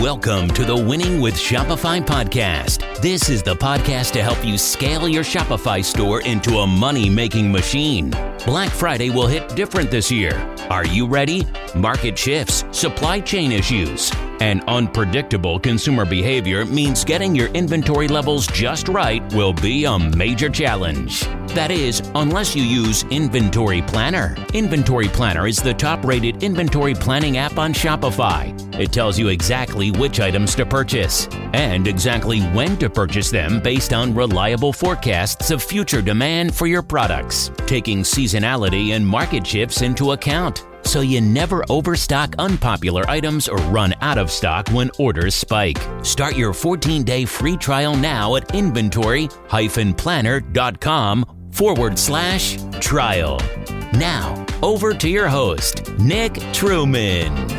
Welcome to the Winning with Shopify podcast. This is the podcast to help you scale your Shopify store into a money making machine. Black Friday will hit different this year. Are you ready? Market shifts, supply chain issues, and unpredictable consumer behavior means getting your inventory levels just right will be a major challenge. That is, unless you use Inventory Planner. Inventory Planner is the top rated inventory planning app on Shopify. It tells you exactly which items to purchase and exactly when to purchase them based on reliable forecasts of future demand for your products, taking seasonality and market shifts into account so you never overstock unpopular items or run out of stock when orders spike. Start your 14 day free trial now at inventory planner.com forward slash trial. Now, over to your host, Nick Truman.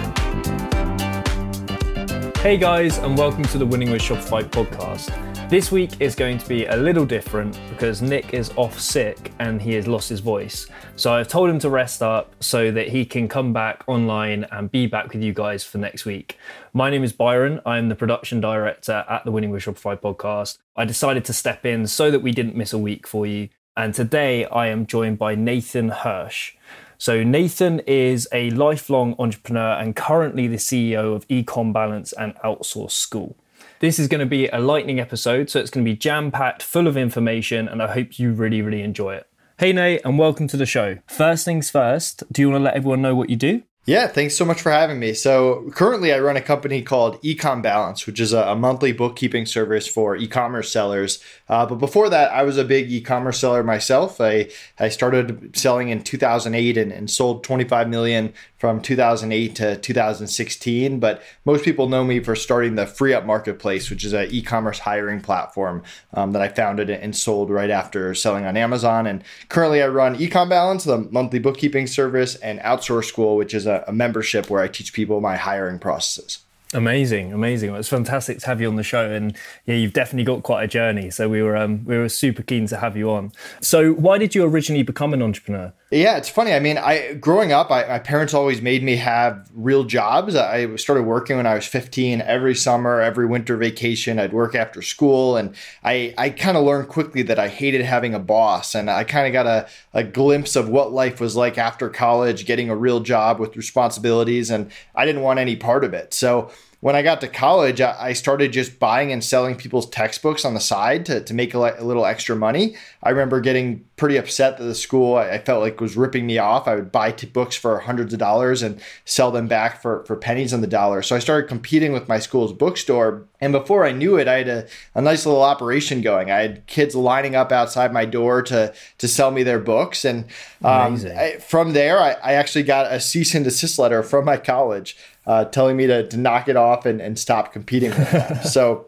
Hey guys, and welcome to the Winning with Shopify podcast. This week is going to be a little different because Nick is off sick and he has lost his voice. So I've told him to rest up so that he can come back online and be back with you guys for next week. My name is Byron. I'm the production director at the Winning with Shopify podcast. I decided to step in so that we didn't miss a week for you. And today I am joined by Nathan Hirsch. So, Nathan is a lifelong entrepreneur and currently the CEO of Ecom Balance and Outsource School. This is going to be a lightning episode, so it's going to be jam packed, full of information, and I hope you really, really enjoy it. Hey, Nate, and welcome to the show. First things first, do you want to let everyone know what you do? Yeah, thanks so much for having me. So, currently, I run a company called Ecom Balance, which is a, monthly bookkeeping service for e commerce sellers. Uh, but before that, I was a big e commerce seller myself. I, I started selling in 2008 and, and sold 25 million from 2008 to 2016. But most people know me for starting the FreeUp Marketplace, which is an e commerce hiring platform um, that I founded and sold right after selling on Amazon. And currently, I run Ecom Balance, the monthly bookkeeping service, and Outsource School, which is a, a membership where I teach people my hiring processes. Amazing, amazing. Well, it's fantastic to have you on the show, and yeah, you've definitely got quite a journey. So we were um, we were super keen to have you on. So why did you originally become an entrepreneur? Yeah, it's funny. I mean, I growing up, I, my parents always made me have real jobs. I started working when I was 15. Every summer, every winter vacation, I'd work after school, and I I kind of learned quickly that I hated having a boss, and I kind of got a, a glimpse of what life was like after college, getting a real job with responsibilities, and I didn't want any part of it. So when I got to college, I started just buying and selling people's textbooks on the side to, to make a, little extra money. I remember getting pretty upset that the school I felt like was ripping me off. I would buy t- books for hundreds of dollars and sell them back for, for pennies on the dollar. So I started competing with my school's bookstore. And before I knew it, I had a, a nice little operation going. I had kids lining up outside my door to, to sell me their books. And um, I, from there, I, I actually got a cease and desist letter from my college uh, telling me to, to knock it off and, and stop competing with them. so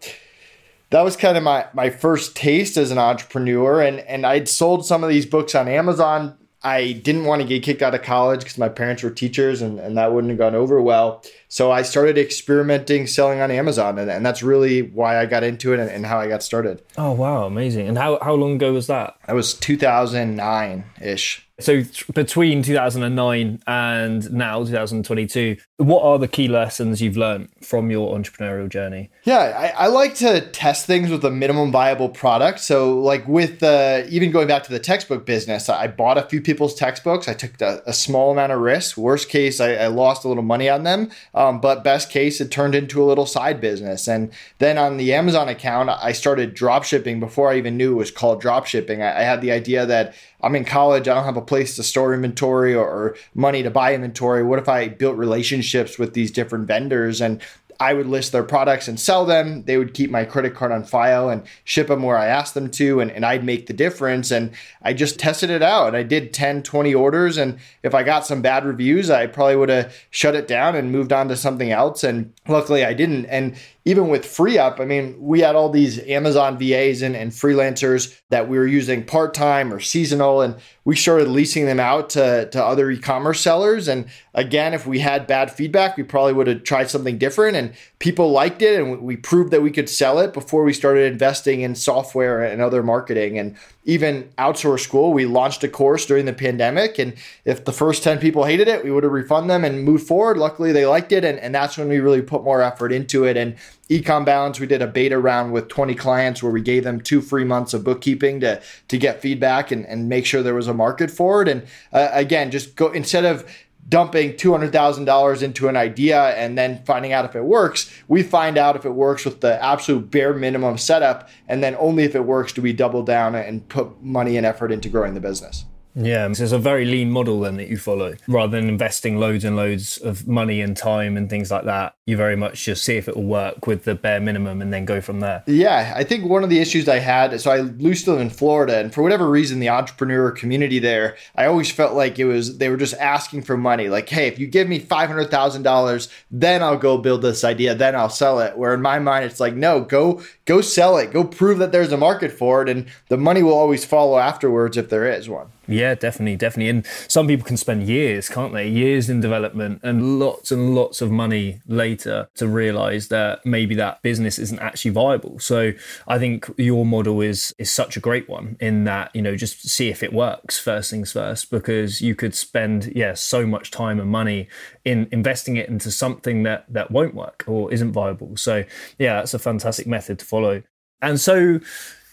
that was kind of my, my first taste as an entrepreneur. And, and I'd sold some of these books on Amazon. I didn't want to get kicked out of college because my parents were teachers and, and that wouldn't have gone over well. So I started experimenting selling on Amazon. And, and that's really why I got into it and, and how I got started. Oh, wow. Amazing. And how, how long ago was that? That was 2009 ish. So between 2009 and now 2022, what are the key lessons you've learned from your entrepreneurial journey? Yeah, I, I like to test things with a minimum viable product. So like with uh, even going back to the textbook business, I bought a few people's textbooks. I took a, a small amount of risk. Worst case, I, I lost a little money on them. Um, but best case, it turned into a little side business. And then on the Amazon account, I started drop shipping before I even knew it was called drop shipping. I, I had the idea that I'm in college, I don't have a place to store inventory or, or money to buy inventory. What if I built relationships with these different vendors and I would list their products and sell them. They would keep my credit card on file and ship them where I asked them to, and, and I'd make the difference. And I just tested it out. I did 10, 20 orders. And if I got some bad reviews, I probably would have shut it down and moved on to something else. And luckily I didn't. And even with FreeUp i mean we had all these amazon vas and, and freelancers that we were using part-time or seasonal and we started leasing them out to, to other e-commerce sellers. And again if we had bad feedback we probably would have tried something different and people liked it and we proved that we could sell it before we started investing in software and other marketing. And even outsource school. We launched a course during the pandemic, and if the first 10 people hated it, we would have refunded them and moved forward. Luckily, they liked it, and, and that's when we really put more effort into it. And Ecom Balance, we did a beta round with 20 clients where we gave them two free months of bookkeeping to to get feedback and, and make sure there was a market for it. And uh, again, just go instead of dumping $200,000 into an idea and then finding out if it works. We find out if it works with the absolute bare minimum setup. And then only if it works do we double down and put money and effort into growing the business. Yeah, so it's a very lean model then that you follow. Rather than investing loads and loads of money and time and things like that, you very much just see if it will work with the bare minimum and then go from there. Yeah, I think one of the issues I had, so I used to live in Florida, and for whatever reason, the entrepreneur community there, I always felt like it was they were just asking for money. Like, hey, if you give me five hundred thousand dollars, then I'll go build this idea, then I'll sell it. Where in my mind, it's like, no, go go sell it, go prove that there's a market for it, and the money will always follow afterwards if there is one. Yeah, definitely, definitely. And some people can spend years, can't they? Years in development and lots and lots of money later to realize that maybe that business isn't actually viable. So I think your model is is such a great one in that, you know, just see if it works first things first, because you could spend, yeah, so much time and money in investing it into something that that won't work or isn't viable. So yeah, that's a fantastic method to follow. And so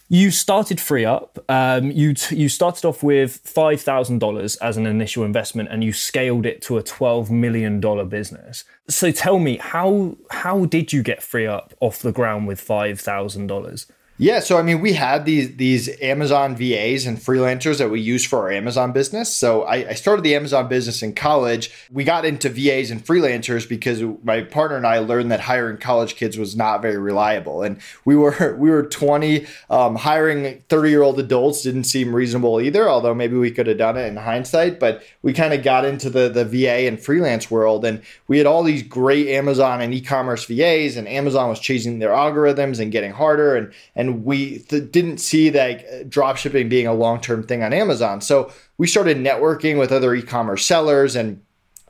you started FreeUp. Um, you t- you started off with five thousand dollars as an initial investment, and you scaled it to a twelve million dollar business. So tell me, how how did you get FreeUp off the ground with five thousand dollars? Yeah, so I mean, we had these these Amazon VAs and freelancers that we use for our Amazon business. So I, I, started the Amazon business in college. We got into VAs and freelancers because my partner and I learned that hiring college kids was not very reliable, and we were we were twenty. Um, hiring thirty year old adults didn't seem reasonable either. Although maybe we could have done it in hindsight, but we kind of got into the the VA and freelance world, and we had all these great Amazon and e commerce VAs, and Amazon was changing their algorithms and getting harder, and and and we th- didn't see that drop shipping being a long term thing on Amazon. So we started networking with other e commerce sellers and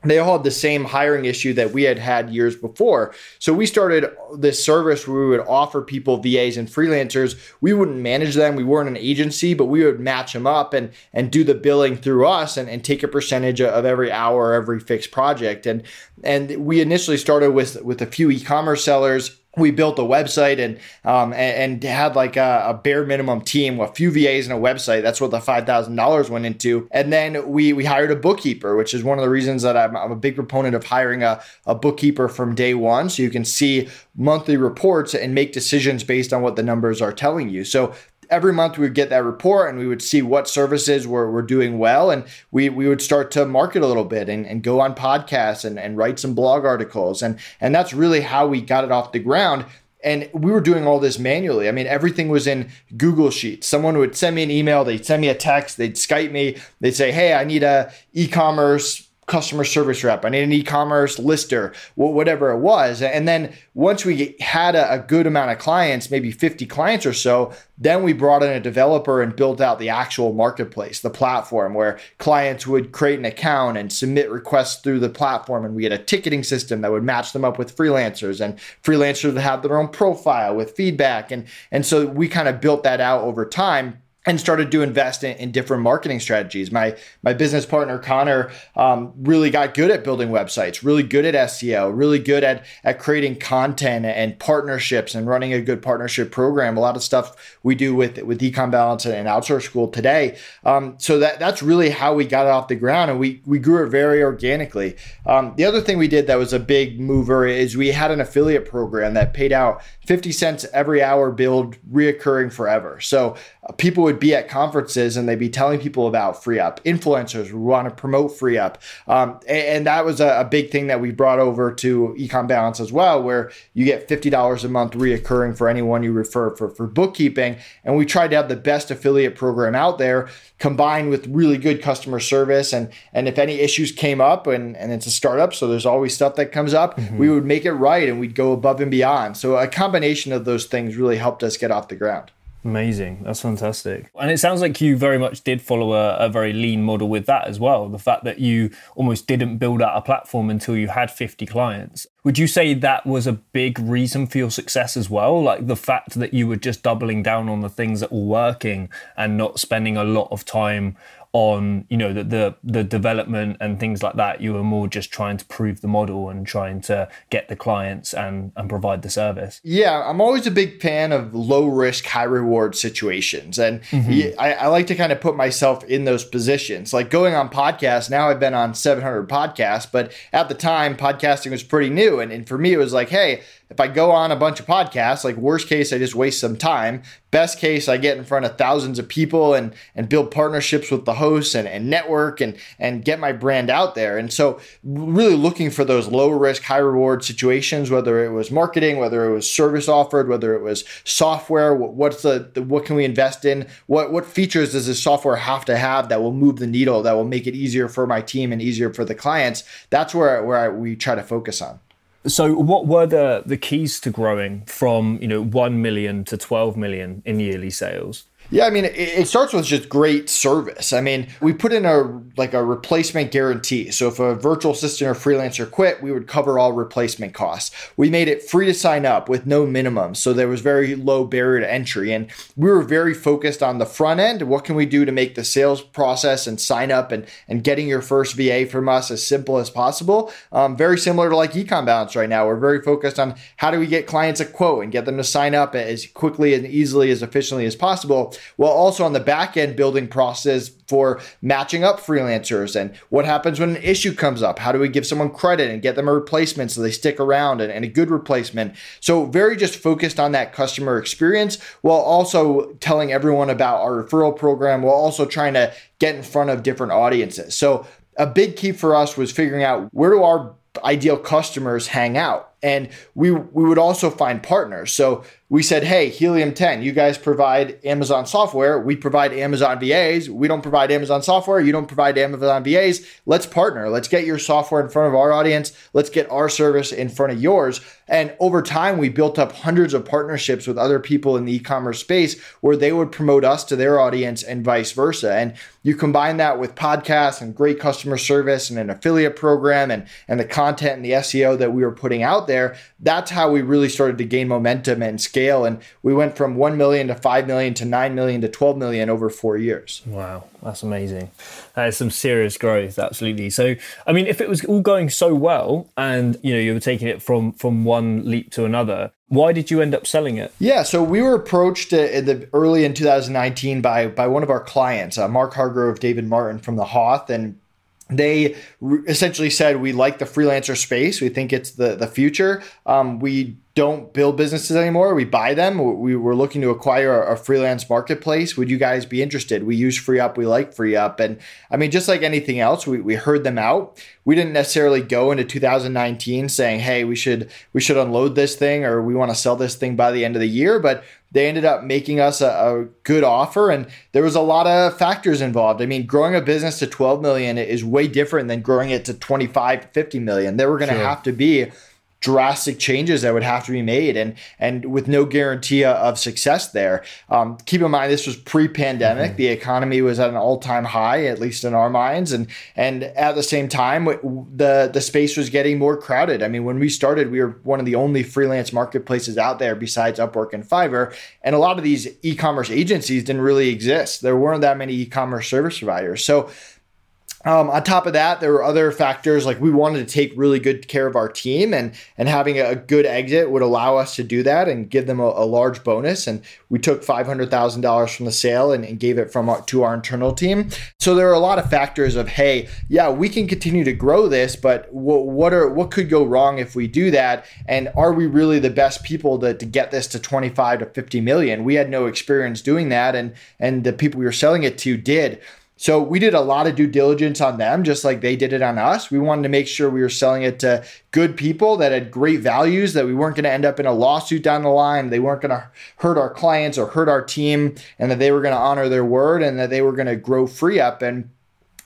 they all had the same hiring issue that we had had years before. So we started this service where we would offer people VAs and freelancers. We wouldn't manage them. We weren't an agency, but we would match them up and, and do the billing through us and, and take a percentage of every hour, every fixed project. And, and we initially started with, with a few e-commerce sellers we built a website and um, and, and, had like a, a, bare minimum team, a few VAs and a website. That's what the five thousand dollars went into. And then we we hired a bookkeeper, which is one of the reasons that I'm, I'm a big proponent of hiring a, a bookkeeper from day one, so you can see monthly reports and make decisions based on what the numbers are telling you. So every month we would get that report and we would see what services were, were doing well and we, we would start to market a little bit and, and go on podcasts and, and write some blog articles and and that's really how we got it off the ground and we were doing all this manually. I mean, everything was in Google Sheets. Someone would send me an email, they'd send me a text, they'd Skype me, they'd say, "Hey, I need a e-commerce customer service rep. I need an e-commerce lister, whatever it was. And then once we had a, a, good amount of clients, maybe 50 clients or so, then we brought in a developer and built out the actual marketplace, the platform where clients would create an account and submit requests through the platform. And we had a ticketing system that would match them up with freelancers and freelancers would have their own profile with feedback. And, and so we kind of built that out over time and started to invest in, in, different marketing strategies. My my business partner Connor um, really got good at building websites, really good at SEO, really good at at creating content and partnerships and running a good partnership program. A lot of stuff we do with with Ecom Balance and Outsource School today. Um, so that that's really how we got it off the ground, and we we grew it very organically. Um, the other thing we did that was a big mover is we had an affiliate program that paid out 50 cents every hour billed reoccurring forever. So people would be at conferences and they'd be telling people about FreeUp. Influencers would want to promote FreeUp. Um, and, and, that was a, a, big thing that we brought over to Ecom Balance as well, where you get $50 a month reoccurring for anyone you refer for, for bookkeeping. And we tried to have the best affiliate program out there combined with really good customer service. And, and if any issues came up and, and it's a startup, so there's always stuff that comes up, mm-hmm. we would make it right and we'd go above and beyond. So a combination of those things really helped us get off the ground. Amazing. That's fantastic. And it sounds like you very much did follow a, a, very lean model with that as well. The fact that you almost didn't build out a platform until you had 50 clients. Would you say that was a big reason for your success as well? Like the fact that you were just doubling down on the things that were working and not spending a lot of time on you know the, the, the development and things like that you were more just trying to prove the model and trying to get the clients and and provide the service. Yeah i'm always a big fan of low risk high reward situations. And mm-hmm. I, I, like to kind of put myself in those positions. Like going on podcasts now i've been on 700 podcasts but at the time podcasting was pretty new. And, and for me it was like hey if I go on a bunch of podcasts, like worst case, I just waste some time. Best case, I get in front of thousands of people and and build partnerships with the hosts and, and network and and get my brand out there. And so really looking for those low risk, high reward situations, whether it was marketing, whether it was service offered, whether it was software, what's the, the what can we invest in? What what features does this software have to have that will move the needle, that will make it easier for my team and easier for the clients? That's where where I, we try to focus on. So, what were the the keys to growing from you know one million to twelve million in yearly sales? Yeah, I mean, it, starts with just great service. I mean, we put in a like a replacement guarantee. So if a virtual assistant or freelancer quit, we would cover all replacement costs. We made it free to sign up with no minimum, so there was very low barrier to entry, and we were very focused on the front end. What can we do to make the sales process and sign up and and getting your first VA from us as simple as possible? Um, very similar to like Ecom Balance right now. We're very focused on how do we get clients a quote and get them to sign up as quickly and easily as efficiently as possible while also on the back end building process for matching up freelancers and what happens when an issue comes up. How do we give someone credit and get them a replacement so they stick around and, and a good replacement? So, very just focused on that customer experience while also telling everyone about our referral program while also trying to get in front of different audiences. So, a big key for us was figuring out where do our ideal customers hang out and we we would also find partners so we said, hey, Helium 10, you guys provide Amazon software. We provide Amazon VAs. We don't provide Amazon software. You don't provide Amazon VAs. Let's partner. Let's get your software in front of our audience. Let's get our service in front of yours. And over time, we built up hundreds of partnerships with other people in the e commerce space where they would promote us to their audience and vice versa. And you combine that with podcasts and great customer service and an affiliate program and, and the content and the SEO that we were putting out there. That's how we really started to gain momentum and scale scale and we went from 1 million to 5 million to 9 million to 12 million over 4 years. Wow, that's amazing. That is some serious growth, absolutely. So, I mean, if it was all going so well and, you know, you were taking it from from one leap to another, why did you end up selling it? Yeah, so we were approached uh, in the early in 2019 by by one of our clients, uh, Mark Hargrove, David Martin from the Hoth, and they essentially said we like the freelancer space. We think it's the the future. Um, we don't build businesses anymore. We buy them. We were looking to acquire a, freelance marketplace. Would you guys be interested? We use FreeUp. We like FreeUp. And I mean, just like anything else, we, we heard them out. We didn't necessarily go into 2019 saying, hey, we should we should unload this thing or we want to sell this thing by the end of the year. But they ended up making us a, a, good offer and there was a lot of factors involved i mean growing a business to 12 million is way different than growing it to 25 50 million there were going to sure. have to be drastic changes that would have to be made and and with no guarantee of success there. Um, keep in mind this was pre-pandemic. Mm-hmm. the economy was at an all-time high at least in our minds. And and at the same time the the space was getting more crowded. I mean when we started we were one of the only freelance marketplaces out there besides upwork and fiverr. And a lot of these e-commerce agencies didn't really exist. There weren't that many e-commerce service providers. So um, on top of that, there were other factors like we wanted to take really good care of our team, and and having a good exit would allow us to do that and give them a, a large bonus. And we took five hundred thousand dollars from the sale and, and, gave it from our, to our internal team. So there are a lot of factors of hey, yeah, we can continue to grow this, but w- what are what could go wrong if we do that? And are we really the best people to, to get this to twenty five to fifty million? We had no experience doing that, and and the people we were selling it to did. So we did a lot of due diligence on them, just like they did it on us. We wanted to make sure we were selling it to good people that had great values, that we weren't going to end up in a lawsuit down the line. They weren't going to hurt our clients or hurt our team, and that they were going to honor their word and that they were going to grow FreeUp. And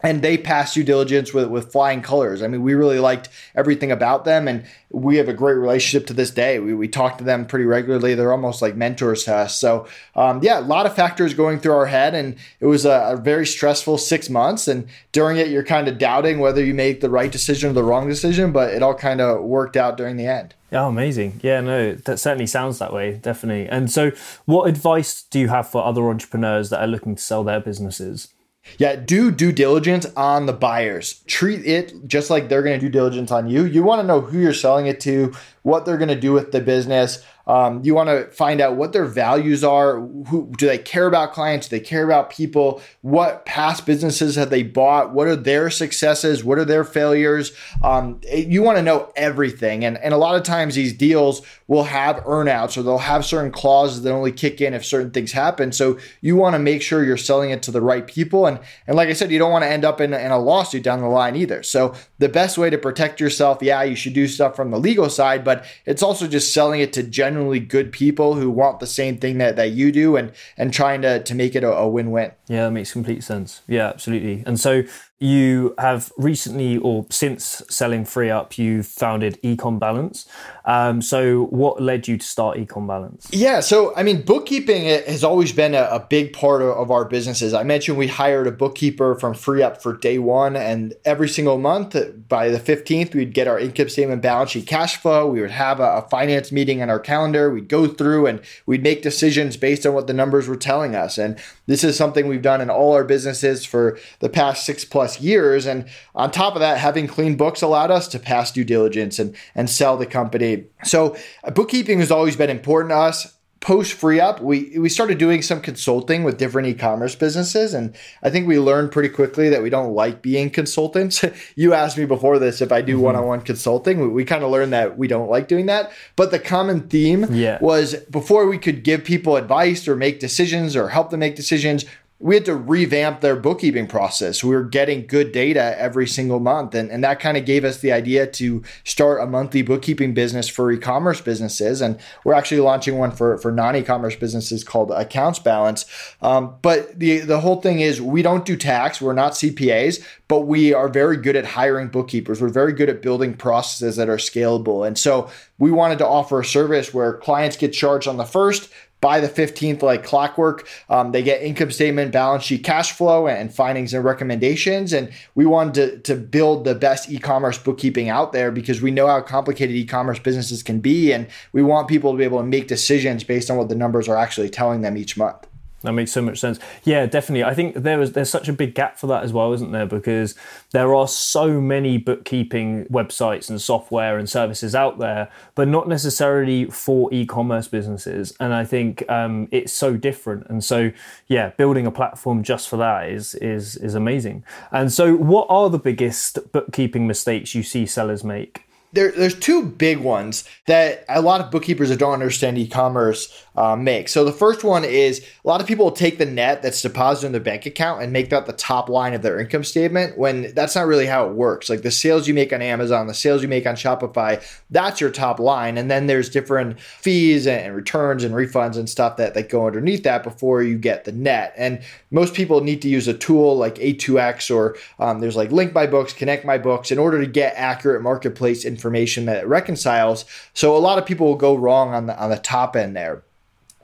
and they passed due diligence with, with flying colors. I mean, we really liked everything about them, and we have a great relationship to this day. We, we talk to them pretty regularly. They're almost like mentors to us. So, um, yeah, a lot of factors going through our head, and it was a, a very stressful six months. And during it, you're kind of doubting whether you made the right decision or the wrong decision, but it all kind of worked out during the end. Oh, amazing. Yeah, no, that certainly sounds that way, definitely. And so, what advice do you have for other entrepreneurs that are looking to sell their businesses? Yeah, do due diligence on the buyers. Treat it just like they're going to do diligence on you. You want to know who you're selling it to, what they're going to do with the business. Um, you want to find out what their values are. Who do they care about clients? Do they care about people? What past businesses have they bought? What are their successes? What are their failures? Um, you want to know everything. And, and a lot of times these deals will have earnouts or they'll have certain clauses that only kick in if certain things happen. So you want to make sure you're selling it to the right people. And, and like I said, you don't want to end up in, in a lawsuit down the line either. So the best way to protect yourself, yeah, you should do stuff from the legal side, but it's also just selling it to genuine genuinely good people who want the same thing that, that you do and and trying to to make it a, a win-win. Yeah, that makes complete sense. Yeah, absolutely. And so you have recently or since selling FreeUp you've founded Ecom Balance. Um, so what led you to start Ecom Balance? Yeah so i mean bookkeeping has always been a, a big part of, of, our businesses. I mentioned we hired a bookkeeper from FreeUp for day one and every single month by the 15th we'd get our income statement balance sheet cash flow. We would have a, a finance meeting on our calendar. We'd go through and we'd make decisions based on what the numbers were telling us. And this is something we've done in all our businesses for the past six plus years. And on top of that, having clean books allowed us to pass due diligence and, and sell the company. So bookkeeping has always been important to us post FreeUp we we started doing some consulting with different e-commerce businesses and i think we learned pretty quickly that we don't like being consultants you asked me before this if i do mm-hmm. one-on-one consulting we, we kind of learned that we don't like doing that but the common theme yeah. was before we could give people advice or make decisions or help them make decisions we had to revamp their bookkeeping process. We were getting good data every single month. And, and that kind of gave us the idea to start a monthly bookkeeping business for e commerce businesses. And we're actually launching one for, for non e commerce businesses called Accounts Balance. Um, but the, the whole thing is, we don't do tax, we're not CPAs, but we are very good at hiring bookkeepers. We're very good at building processes that are scalable. And so we wanted to offer a service where clients get charged on the first, by the 15th, like clockwork. Um, they get income statement, balance sheet, cash flow, and findings and recommendations. And we wanted to, to build the best e commerce bookkeeping out there because we know how complicated e commerce businesses can be. And we want people to be able to make decisions based on what the numbers are actually telling them each month. That makes so much sense. Yeah, definitely. I think there was there's such a big gap for that as well, isn't there? Because there are so many bookkeeping websites and software and services out there, but not necessarily for e-commerce businesses. And I think um, it's so different. And so, yeah, building a platform just for that is is is amazing. And so, what are the biggest bookkeeping mistakes you see sellers make? There, there's two big ones that a lot of bookkeepers that don't understand e-commerce uh, make. So the first one is a lot of people take the net that's deposited in their bank account and make that the top line of their income statement when that's not really how it works. Like the sales you make on Amazon, the sales you make on Shopify, that's your top line. And then there's different fees and returns and refunds and stuff that, that go underneath that before you get the net. And most people need to use a tool like A2X or um, there's like Link My Books, Connect My Books in order to get accurate marketplace information information that it reconciles. So a lot of people will go wrong on the on the top end there.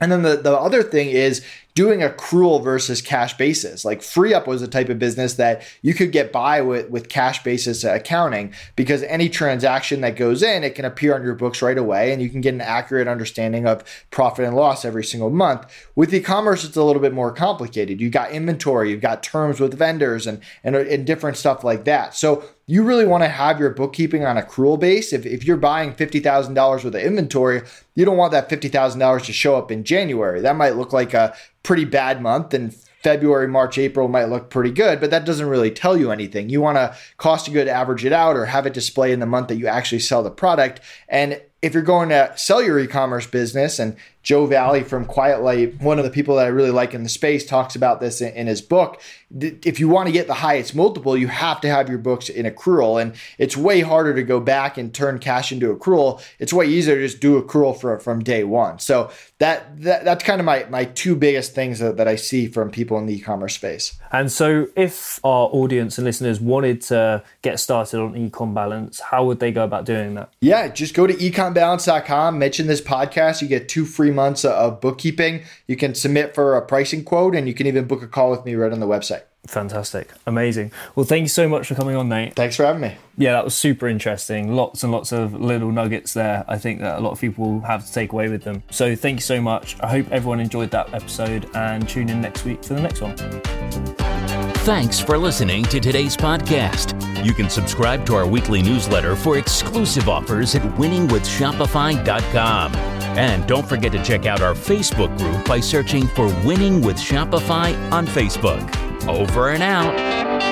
And then the, the other thing is doing accrual versus cash basis. Like FreeUp was a type of business that you could get by with, with cash basis accounting because any transaction that goes in, it can appear on your books right away and you can get an accurate understanding of profit and loss every single month. With e-commerce, it's a little bit more complicated. You've got inventory, you've got terms with vendors and, and, and different stuff like that. So you really want to have your bookkeeping on accrual base. If, if you're buying $50,000 worth of inventory, you don't want that $50,000 to show up in January. That might look like a pretty bad month and February, March, April might look pretty good, but that doesn't really tell you anything. You want to cost a good average it out or have it display in the month that you actually sell the product. And if you're going to sell your e-commerce business and Joe Valley from Quiet Light, one of the people that I really like in the space, talks about this in, in his book. If you want to get the highest multiple, you have to have your books in accrual. And it's way harder to go back and turn cash into accrual. It's way easier to just do accrual for, from day one. So that, that that's kind of my, my two biggest things that, that I see from people in the e-commerce space. And so if our audience and listeners wanted to get started on Ecom Balance, how would they go about doing that? Yeah, just go to ecombalance.com, mention this podcast, you get two free months of bookkeeping. You can submit for a pricing quote and you can even book a call with me right on the website. Fantastic. Amazing. Well, thank you so much for coming on, Nate. Thanks for having me. Yeah, that was super interesting. Lots and lots of little nuggets there. I think that a lot of people will have to take away with them. So, thank you so much. I hope everyone enjoyed that episode and tune in next week for the next one. Thanks for listening to today's podcast. You can subscribe to our weekly newsletter for exclusive offers at winningwithshopify.com. And don't forget to check out our Facebook group by searching for Winning with Shopify on Facebook. Over and out.